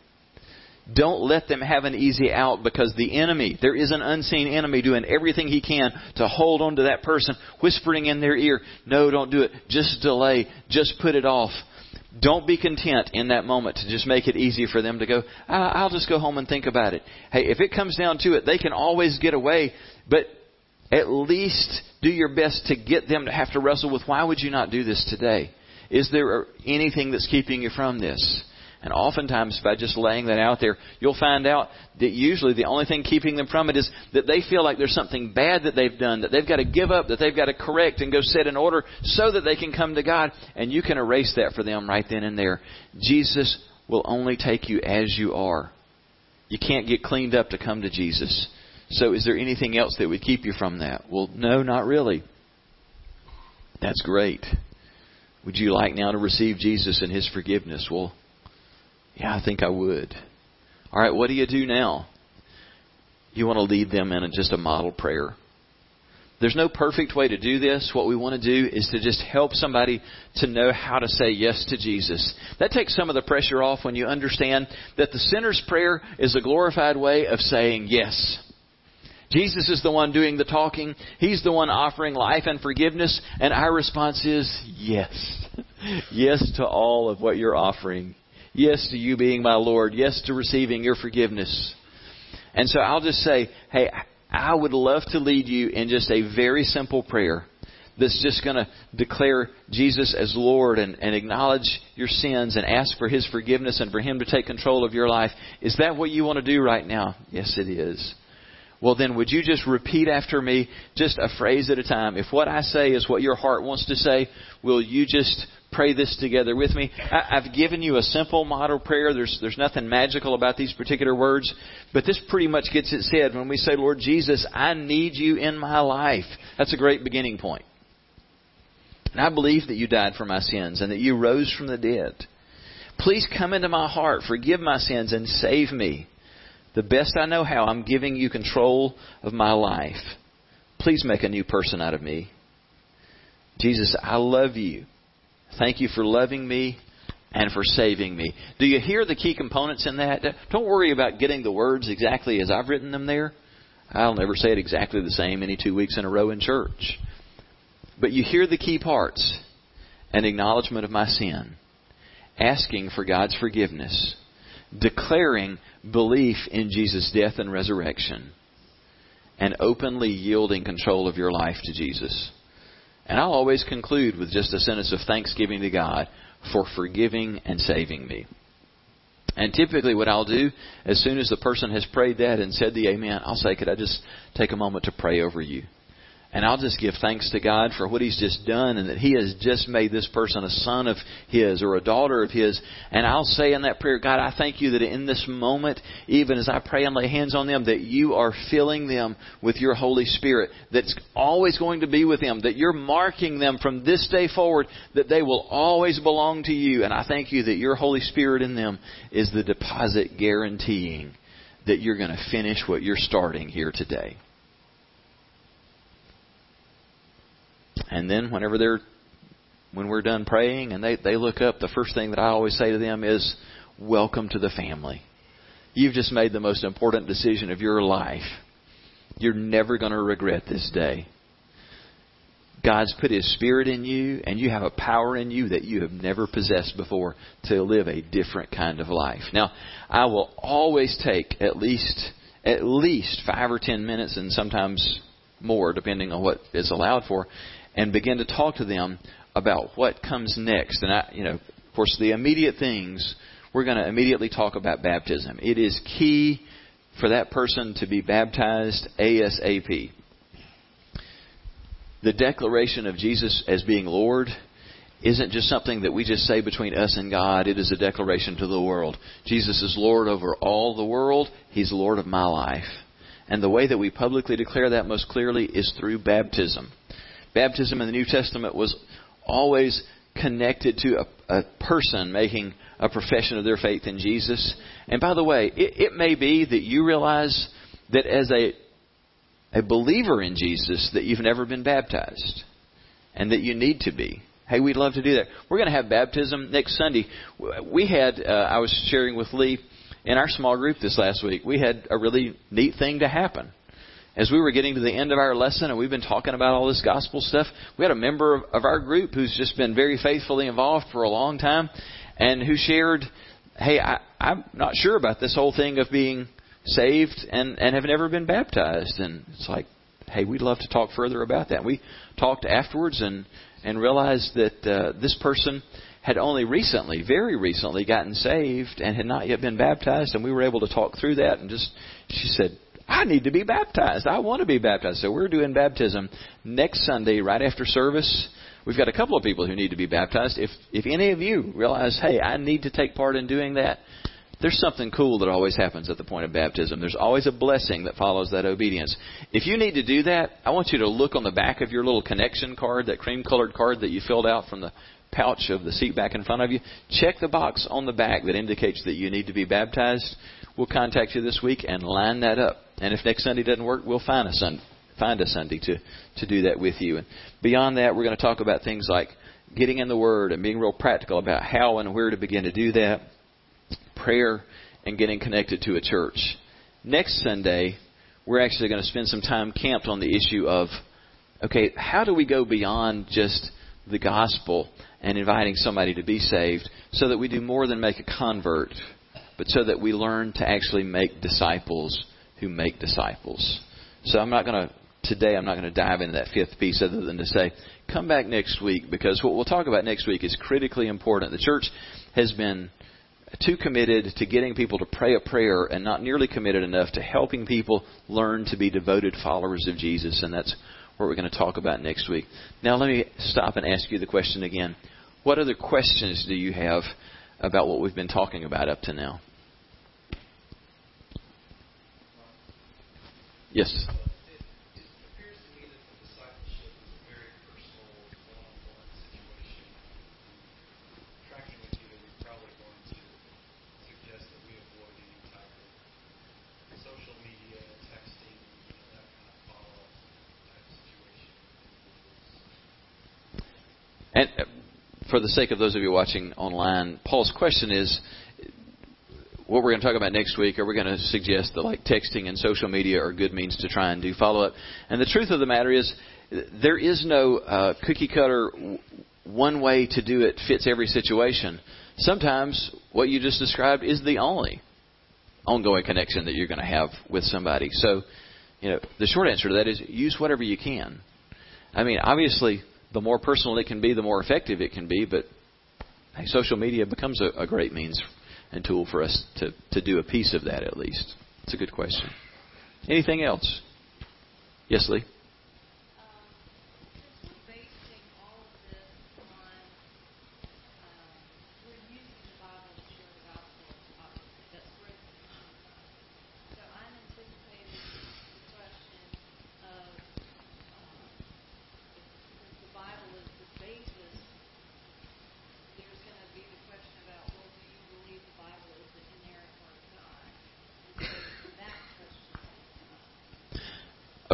Don't let them have an easy out because the enemy, there is an unseen enemy doing everything he can to hold on to that person, whispering in their ear, no, don't do it. Just delay. Just put it off. Don't be content in that moment to just make it easy for them to go, I'll just go home and think about it. Hey, if it comes down to it, they can always get away, but at least do your best to get them to have to wrestle with why would you not do this today? Is there anything that's keeping you from this? And oftentimes, by just laying that out there, you'll find out that usually the only thing keeping them from it is that they feel like there's something bad that they've done, that they've got to give up, that they've got to correct and go set in order so that they can come to God. And you can erase that for them right then and there. Jesus will only take you as you are. You can't get cleaned up to come to Jesus. So is there anything else that would keep you from that? Well, no, not really. That's great. Would you like now to receive Jesus and His forgiveness? Well, yeah, I think I would. All right, what do you do now? You want to lead them in just a model prayer. There's no perfect way to do this. What we want to do is to just help somebody to know how to say yes to Jesus. That takes some of the pressure off when you understand that the sinner's prayer is a glorified way of saying yes. Jesus is the one doing the talking. He's the one offering life and forgiveness. And our response is yes. yes to all of what you're offering. Yes to you being my Lord. Yes to receiving your forgiveness. And so I'll just say, hey, I would love to lead you in just a very simple prayer that's just going to declare Jesus as Lord and, and acknowledge your sins and ask for His forgiveness and for Him to take control of your life. Is that what you want to do right now? Yes, it is. Well, then, would you just repeat after me, just a phrase at a time? If what I say is what your heart wants to say, will you just pray this together with me. I, have given you a simple model prayer. There's, there's nothing magical about these particular words, but this pretty much gets it said when we say, Lord Jesus, I need you in my life. That's a great beginning point. And I believe that you died for my sins and that you rose from the dead. Please come into my heart, forgive my sins, and save me. The best I know how, I'm giving you control of my life. Please make a new person out of me. Jesus, I love you. Thank you for loving me and for saving me. Do you hear the key components in that? Don't worry about getting the words exactly as I've written them there. I'll never say it exactly the same any two weeks in a row in church. But you hear the key parts an acknowledgement of my sin, asking for God's forgiveness, declaring belief in Jesus' death and resurrection, and openly yielding control of your life to Jesus. And I'll always conclude with just a sentence of thanksgiving to God for forgiving and saving me. And typically, what I'll do, as soon as the person has prayed that and said the amen, I'll say, Could I just take a moment to pray over you? And I'll just give thanks to God for what He's just done and that He has just made this person a son of His or a daughter of His. And I'll say in that prayer, God, I thank you that in this moment, even as I pray and lay hands on them, that you are filling them with your Holy Spirit, that's always going to be with them, that you're marking them from this day forward, that they will always belong to you. And I thank you that your Holy Spirit in them is the deposit guaranteeing that you're going to finish what you're starting here today. And then whenever they're when we're done praying and they, they look up, the first thing that I always say to them is, Welcome to the family. You've just made the most important decision of your life. You're never going to regret this day. God's put His Spirit in you, and you have a power in you that you have never possessed before to live a different kind of life. Now, I will always take at least at least five or ten minutes, and sometimes more, depending on what is allowed for, and begin to talk to them about what comes next. And I, you know, of course, the immediate things we're going to immediately talk about baptism. It is key for that person to be baptized ASAP. The declaration of Jesus as being Lord isn't just something that we just say between us and God. It is a declaration to the world. Jesus is Lord over all the world. He's Lord of my life. And the way that we publicly declare that most clearly is through baptism. Baptism in the New Testament was always connected to a, a person making a profession of their faith in Jesus. And by the way, it, it may be that you realize that as a a believer in Jesus that you've never been baptized and that you need to be. Hey, we'd love to do that. We're going to have baptism next Sunday. We had, uh, I was sharing with Lee in our small group this last week, we had a really neat thing to happen. As we were getting to the end of our lesson and we've been talking about all this gospel stuff, we had a member of, of our group who's just been very faithfully involved for a long time and who shared, hey, I, I'm not sure about this whole thing of being saved and, and have never been baptized. And it's like, hey, we'd love to talk further about that. We talked afterwards and, and realized that uh, this person had only recently, very recently, gotten saved and had not yet been baptized. And we were able to talk through that. And just, she said, I need to be baptized. I want to be baptized. So we're doing baptism next Sunday, right after service. We've got a couple of people who need to be baptized. If if any of you realize, hey, I need to take part in doing that, there's something cool that always happens at the point of baptism. There's always a blessing that follows that obedience. If you need to do that, I want you to look on the back of your little connection card, that cream colored card that you filled out from the pouch of the seat back in front of you. Check the box on the back that indicates that you need to be baptized. We'll contact you this week and line that up. And if next Sunday doesn't work, we'll find a Sunday, find a Sunday to, to do that with you. And beyond that, we're going to talk about things like getting in the Word and being real practical about how and where to begin to do that, prayer, and getting connected to a church. Next Sunday, we're actually going to spend some time camped on the issue of okay, how do we go beyond just the gospel and inviting somebody to be saved so that we do more than make a convert, but so that we learn to actually make disciples who make disciples. So I'm not going to today I'm not going to dive into that fifth piece other than to say come back next week because what we'll talk about next week is critically important. The church has been too committed to getting people to pray a prayer and not nearly committed enough to helping people learn to be devoted followers of Jesus and that's what we're going to talk about next week. Now let me stop and ask you the question again. What other questions do you have about what we've been talking about up to now? Yes. And uh, for the sake of those of you watching online, Paul's question is what we're going to talk about next week, are we going to suggest that like texting and social media are good means to try and do follow up? And the truth of the matter is, there is no uh, cookie cutter one way to do it fits every situation. Sometimes what you just described is the only ongoing connection that you're going to have with somebody. So, you know, the short answer to that is use whatever you can. I mean, obviously, the more personal it can be, the more effective it can be. But hey, social media becomes a, a great means and tool for us to, to do a piece of that at least. It's a good question. Anything else? Yes, Lee?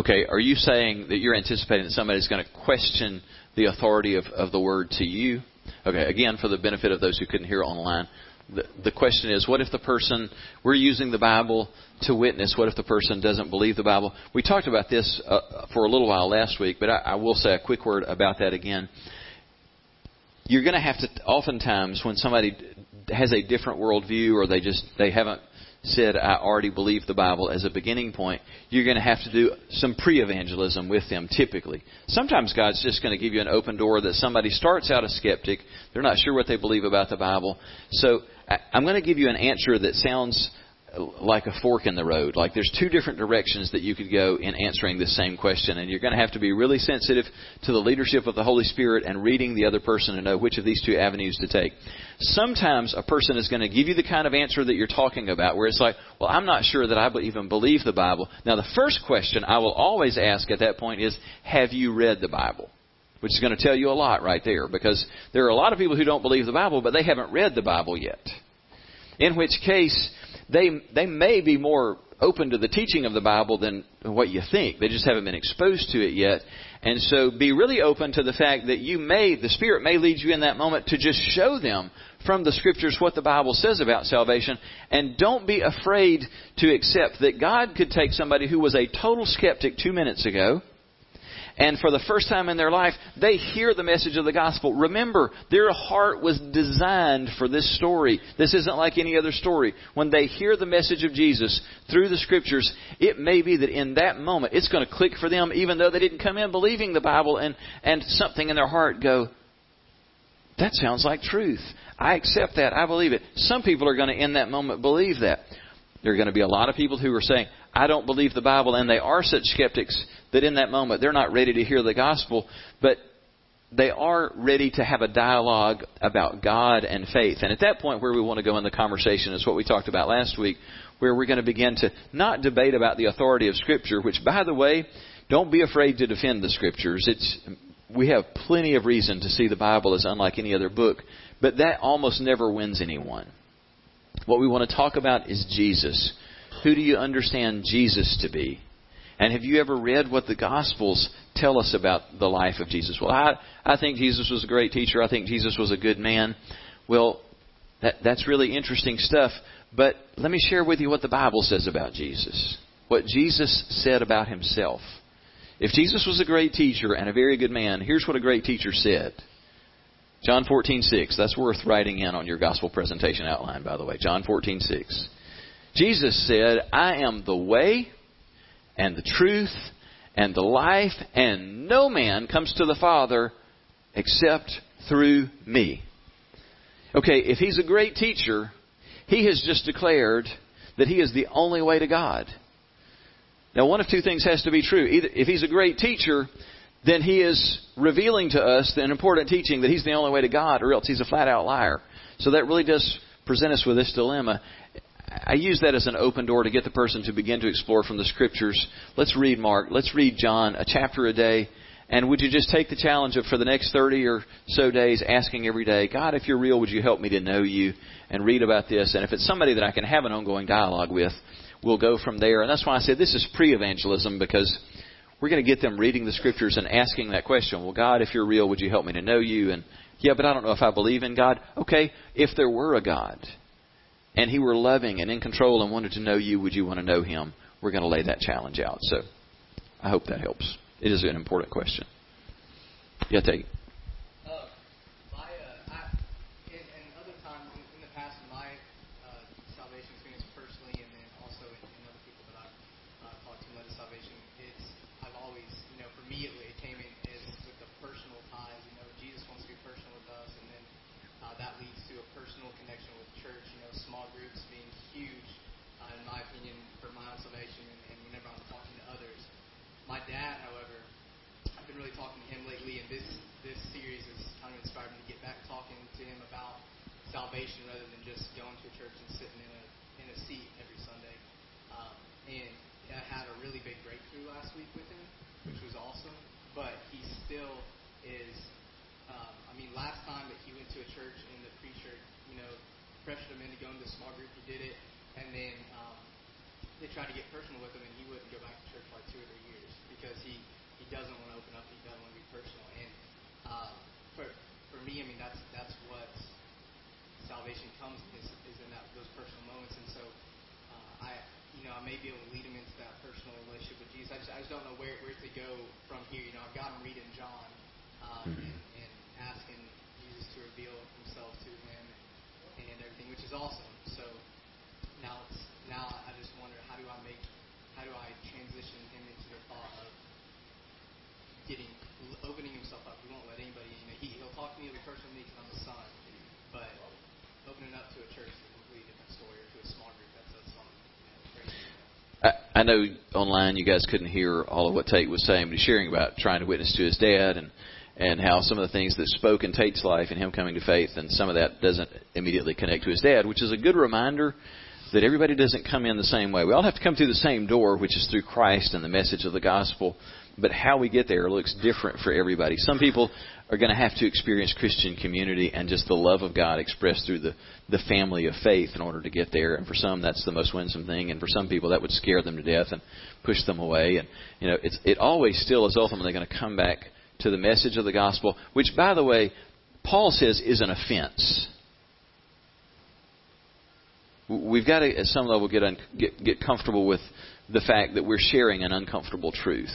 Okay, are you saying that you're anticipating that somebody's going to question the authority of, of the word to you? Okay, again, for the benefit of those who couldn't hear online, the, the question is what if the person, we're using the Bible to witness, what if the person doesn't believe the Bible? We talked about this uh, for a little while last week, but I, I will say a quick word about that again. You're going to have to, oftentimes, when somebody has a different worldview or they just, they haven't said, I already believe the Bible as a beginning point, you're going to have to do some pre evangelism with them typically. Sometimes God's just going to give you an open door that somebody starts out a skeptic. They're not sure what they believe about the Bible. So I'm going to give you an answer that sounds like a fork in the road. Like there's two different directions that you could go in answering this same question, and you're going to have to be really sensitive to the leadership of the Holy Spirit and reading the other person to know which of these two avenues to take. Sometimes a person is going to give you the kind of answer that you're talking about, where it's like, well, I'm not sure that I even believe the Bible. Now, the first question I will always ask at that point is, have you read the Bible? Which is going to tell you a lot right there, because there are a lot of people who don't believe the Bible, but they haven't read the Bible yet. In which case, they they may be more open to the teaching of the Bible than what you think. They just haven't been exposed to it yet. And so be really open to the fact that you may, the Spirit may lead you in that moment to just show them from the Scriptures what the Bible says about salvation. And don't be afraid to accept that God could take somebody who was a total skeptic two minutes ago and for the first time in their life, they hear the message of the gospel. Remember, their heart was designed for this story. This isn't like any other story. When they hear the message of Jesus through the scriptures, it may be that in that moment it's going to click for them, even though they didn't come in believing the Bible and, and something in their heart go, that sounds like truth. I accept that. I believe it. Some people are going to in that moment believe that. There are going to be a lot of people who are saying, I don't believe the Bible, and they are such skeptics that in that moment they're not ready to hear the gospel, but they are ready to have a dialogue about God and faith. And at that point, where we want to go in the conversation is what we talked about last week, where we're going to begin to not debate about the authority of Scripture, which, by the way, don't be afraid to defend the Scriptures. It's we have plenty of reason to see the Bible as unlike any other book, but that almost never wins anyone. What we want to talk about is Jesus. Who do you understand Jesus to be? And have you ever read what the Gospels tell us about the life of Jesus? Well, I, I think Jesus was a great teacher. I think Jesus was a good man. Well, that, that's really interesting stuff. But let me share with you what the Bible says about Jesus. What Jesus said about himself. If Jesus was a great teacher and a very good man, here's what a great teacher said. John 14:6. That's worth writing in on your gospel presentation outline, by the way. John 14:6. Jesus said, "I am the way and the truth and the life, and no man comes to the Father except through me." Okay, if he's a great teacher, he has just declared that he is the only way to God. Now, one of two things has to be true. Either if he's a great teacher, then he is revealing to us an important teaching that he's the only way to God, or else he's a flat out liar. So that really does present us with this dilemma. I use that as an open door to get the person to begin to explore from the scriptures. Let's read Mark. Let's read John, a chapter a day. And would you just take the challenge of for the next 30 or so days asking every day, God, if you're real, would you help me to know you and read about this? And if it's somebody that I can have an ongoing dialogue with, we'll go from there. And that's why I said this is pre evangelism because we're going to get them reading the scriptures and asking that question. Well, God, if you're real, would you help me to know you? And yeah, but I don't know if I believe in God. Okay, if there were a God and He were loving and in control and wanted to know you, would you want to know Him? We're going to lay that challenge out. So I hope that helps. It is an important question. Yeah, take it. salvation rather than just going to church and sitting in a in a seat every Sunday. Um, and I had a really big breakthrough last week with him, which was awesome. But he still is. Um, I mean, last time that he went to a church and the preacher, you know, pressured him into going to a small group, he did it, and then um, they tried to get personal with him, and he wouldn't go back to church for like two or three years because he he doesn't want to open up, he doesn't want to be personal. And uh, for for me, I mean, that's that's what salvation comes is, is in that, those personal moments. And so uh, I, you know, I may be able to lead him into that personal relationship with Jesus. I just, I just don't know where, where to go from here. You know, I've got him reading John um, mm-hmm. and, and asking Jesus to reveal himself to him and everything, which is awesome. So now it's, now I just wonder how do I make, how do I transition him into the thought of getting, opening himself up. He won't let anybody, know, he, he'll talk to me as a person me because I'm the son, but opening up to a church is a completely different story, or to a small group that says something. I, I know online you guys couldn't hear all of what Tate was saying, but he's sharing about trying to witness to his dad and and how some of the things that spoke in Tate's life and him coming to faith, and some of that doesn't immediately connect to his dad, which is a good reminder that everybody doesn't come in the same way. We all have to come through the same door, which is through Christ and the message of the gospel. But how we get there looks different for everybody. Some people are going to have to experience Christian community and just the love of God expressed through the, the family of faith in order to get there. And for some, that's the most winsome thing. And for some people, that would scare them to death and push them away. And, you know, it's, it always still is ultimately going to come back to the message of the gospel, which, by the way, Paul says is an offense. We've got to, at some level, get, un, get, get comfortable with the fact that we're sharing an uncomfortable truth.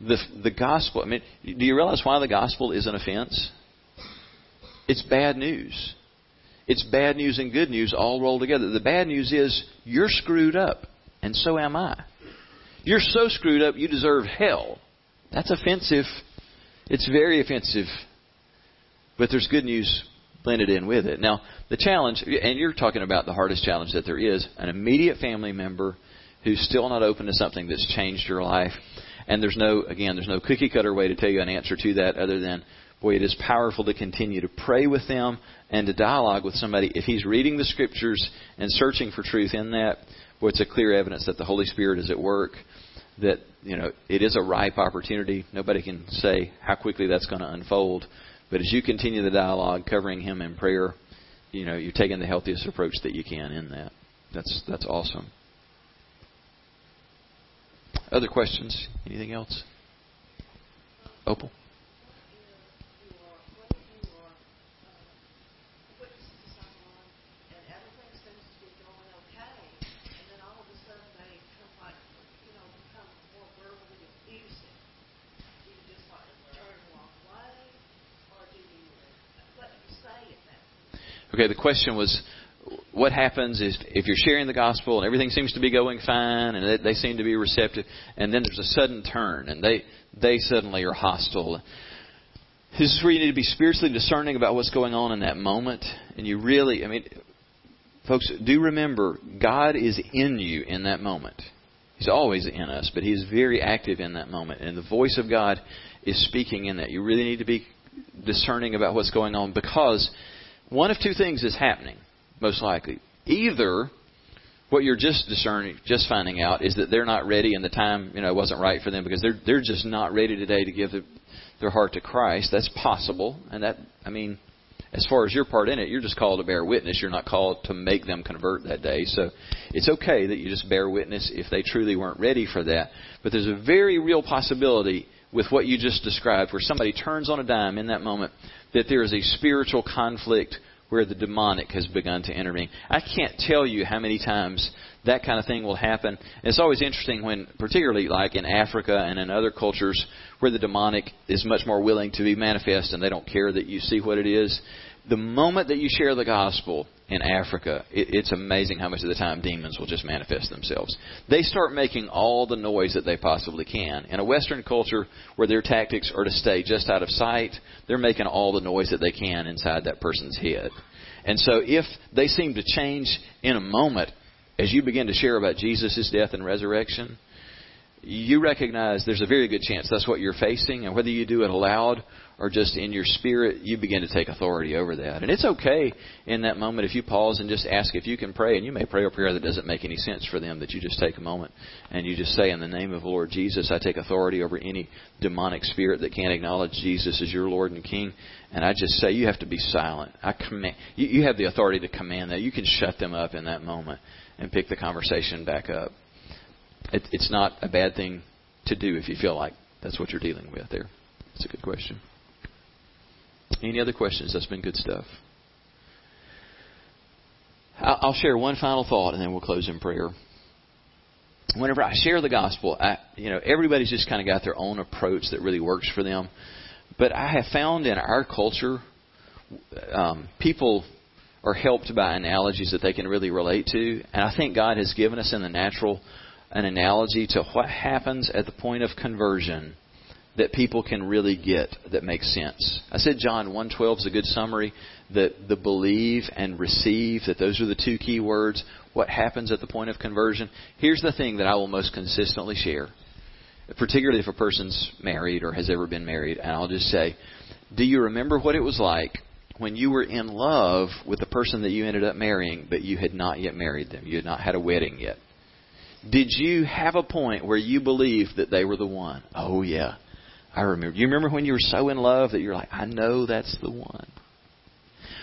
The, the gospel, I mean, do you realize why the gospel is an offense? It's bad news. It's bad news and good news all rolled together. The bad news is you're screwed up, and so am I. You're so screwed up you deserve hell. That's offensive. It's very offensive. But there's good news blended in with it. Now, the challenge, and you're talking about the hardest challenge that there is, an immediate family member who's still not open to something that's changed your life. And there's no, again, there's no cookie cutter way to tell you an answer to that other than, boy, it is powerful to continue to pray with them and to dialogue with somebody. If he's reading the scriptures and searching for truth in that, boy, it's a clear evidence that the Holy Spirit is at work. That you know it is a ripe opportunity. Nobody can say how quickly that's going to unfold, but as you continue the dialogue, covering him in prayer, you know, you're taking the healthiest approach that you can in that. That's that's awesome. Other questions? Anything else? Opal? Okay, the question was, what happens is if you're sharing the gospel and everything seems to be going fine and they seem to be receptive, and then there's a sudden turn and they they suddenly are hostile. This is where you need to be spiritually discerning about what's going on in that moment, and you really, I mean, folks, do remember God is in you in that moment. He's always in us, but He's very active in that moment, and the voice of God is speaking in that. You really need to be discerning about what's going on because one of two things is happening, most likely. Either what you're just discerning, just finding out, is that they're not ready and the time, you know, wasn't right for them because they're they're just not ready today to give the, their heart to Christ. That's possible, and that I mean, as far as your part in it, you're just called to bear witness. You're not called to make them convert that day. So it's okay that you just bear witness if they truly weren't ready for that. But there's a very real possibility with what you just described, where somebody turns on a dime in that moment, that there is a spiritual conflict where the demonic has begun to intervene. I can't tell you how many times that kind of thing will happen. And it's always interesting when, particularly like in Africa and in other cultures, where the demonic is much more willing to be manifest and they don't care that you see what it is. The moment that you share the gospel in Africa, it, it's amazing how much of the time demons will just manifest themselves. They start making all the noise that they possibly can. In a Western culture where their tactics are to stay just out of sight, they're making all the noise that they can inside that person's head. And so if they seem to change in a moment as you begin to share about Jesus' death and resurrection, you recognize there's a very good chance that's what you're facing, and whether you do it aloud or just in your spirit, you begin to take authority over that. And it's okay in that moment if you pause and just ask if you can pray, and you may pray a prayer that doesn't make any sense for them, that you just take a moment and you just say, In the name of Lord Jesus, I take authority over any demonic spirit that can't acknowledge Jesus as your Lord and King. And I just say, You have to be silent. I command, you, you have the authority to command that. You can shut them up in that moment and pick the conversation back up. It, it's not a bad thing to do if you feel like that's what you're dealing with there. That's a good question. Any other questions? That's been good stuff. I'll share one final thought and then we'll close in prayer. Whenever I share the gospel, I, you know, everybody's just kind of got their own approach that really works for them. But I have found in our culture, um, people are helped by analogies that they can really relate to. And I think God has given us in the natural an analogy to what happens at the point of conversion that people can really get that makes sense. I said John 1:12 is a good summary that the believe and receive that those are the two key words what happens at the point of conversion. Here's the thing that I will most consistently share. Particularly if a person's married or has ever been married, and I'll just say, do you remember what it was like when you were in love with the person that you ended up marrying, but you had not yet married them. You had not had a wedding yet. Did you have a point where you believed that they were the one? Oh, yeah. I remember. You remember when you were so in love that you're like, I know that's the one.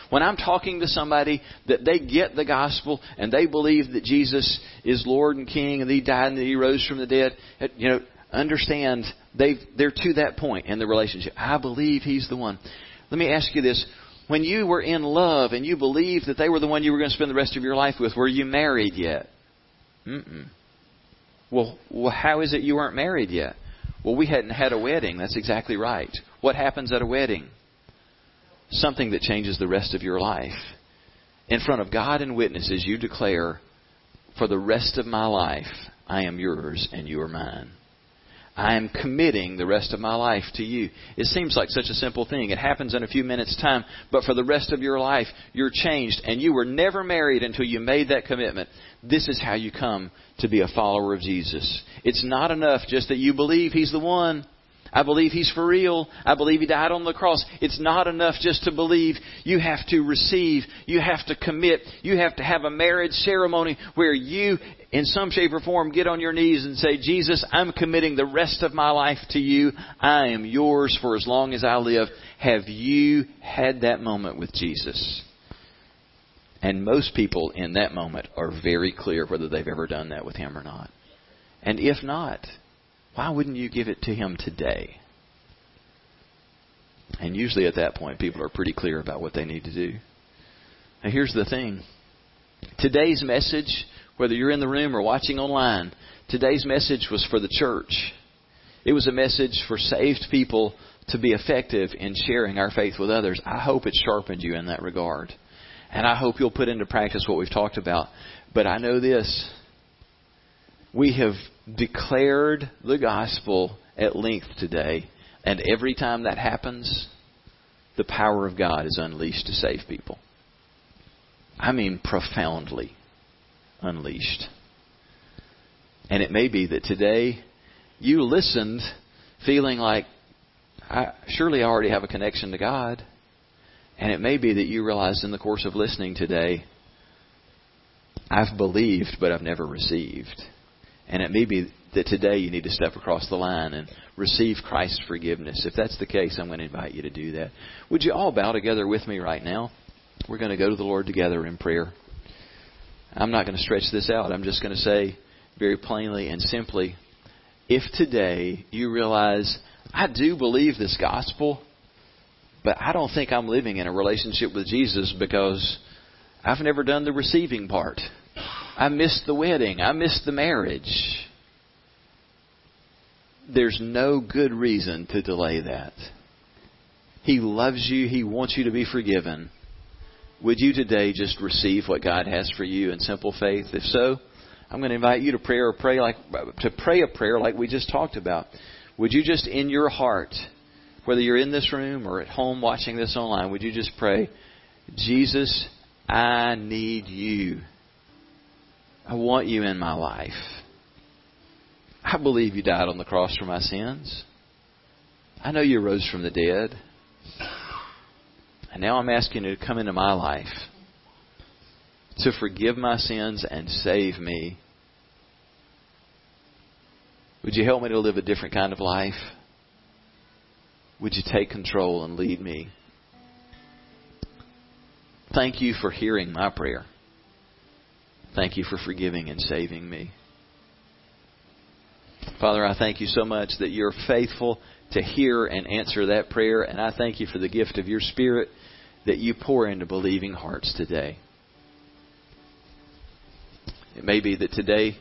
When I'm talking to somebody that they get the gospel and they believe that Jesus is Lord and King and He died and He rose from the dead, you know, understand they they're to that point in the relationship. I believe He's the one. Let me ask you this: When you were in love and you believed that they were the one you were going to spend the rest of your life with, were you married yet? Mm-mm. Well, well, how is it you weren't married yet? Well, we hadn't had a wedding. That's exactly right. What happens at a wedding? Something that changes the rest of your life. In front of God and witnesses, you declare, for the rest of my life, I am yours and you are mine. I am committing the rest of my life to you. It seems like such a simple thing. It happens in a few minutes' time, but for the rest of your life, you're changed, and you were never married until you made that commitment. This is how you come to be a follower of Jesus. It's not enough just that you believe He's the one. I believe He's for real. I believe He died on the cross. It's not enough just to believe. You have to receive. You have to commit. You have to have a marriage ceremony where you, in some shape or form, get on your knees and say, Jesus, I'm committing the rest of my life to you. I am yours for as long as I live. Have you had that moment with Jesus? And most people in that moment are very clear whether they've ever done that with Him or not. And if not, why wouldn't you give it to him today? And usually at that point, people are pretty clear about what they need to do. Now, here's the thing today's message, whether you're in the room or watching online, today's message was for the church. It was a message for saved people to be effective in sharing our faith with others. I hope it sharpened you in that regard. And I hope you'll put into practice what we've talked about. But I know this we have declared the gospel at length today, and every time that happens, the power of God is unleashed to save people. I mean, profoundly unleashed. And it may be that today you listened feeling like, I, surely I already have a connection to God. And it may be that you realized in the course of listening today, I've believed, but I've never received. And it may be that today you need to step across the line and receive Christ's forgiveness. If that's the case, I'm going to invite you to do that. Would you all bow together with me right now? We're going to go to the Lord together in prayer. I'm not going to stretch this out. I'm just going to say very plainly and simply if today you realize, I do believe this gospel, but I don't think I'm living in a relationship with Jesus because I've never done the receiving part. I missed the wedding. I missed the marriage. There's no good reason to delay that. He loves you. He wants you to be forgiven. Would you today just receive what God has for you in simple faith? If so, I'm going to invite you to pray or pray like to pray a prayer like we just talked about. Would you just in your heart, whether you're in this room or at home watching this online, would you just pray, Jesus, I need you. I want you in my life. I believe you died on the cross for my sins. I know you rose from the dead. And now I'm asking you to come into my life to forgive my sins and save me. Would you help me to live a different kind of life? Would you take control and lead me? Thank you for hearing my prayer. Thank you for forgiving and saving me. Father, I thank you so much that you're faithful to hear and answer that prayer, and I thank you for the gift of your Spirit that you pour into believing hearts today. It may be that today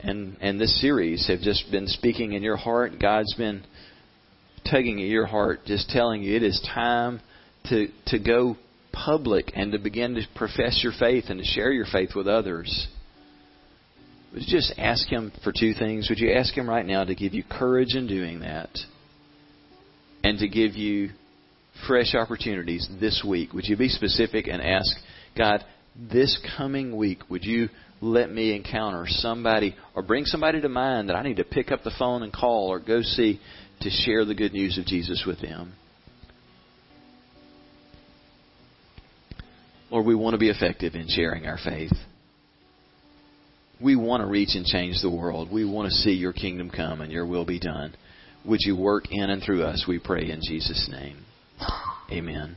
and, and this series have just been speaking in your heart. God's been tugging at your heart, just telling you it is time to, to go public and to begin to profess your faith and to share your faith with others, would you just ask Him for two things? Would you ask Him right now to give you courage in doing that and to give you fresh opportunities this week? Would you be specific and ask, God, this coming week, would you let me encounter somebody or bring somebody to mind that I need to pick up the phone and call or go see to share the good news of Jesus with them? Lord, we want to be effective in sharing our faith. We want to reach and change the world. We want to see your kingdom come and your will be done. Would you work in and through us, we pray in Jesus' name. Amen.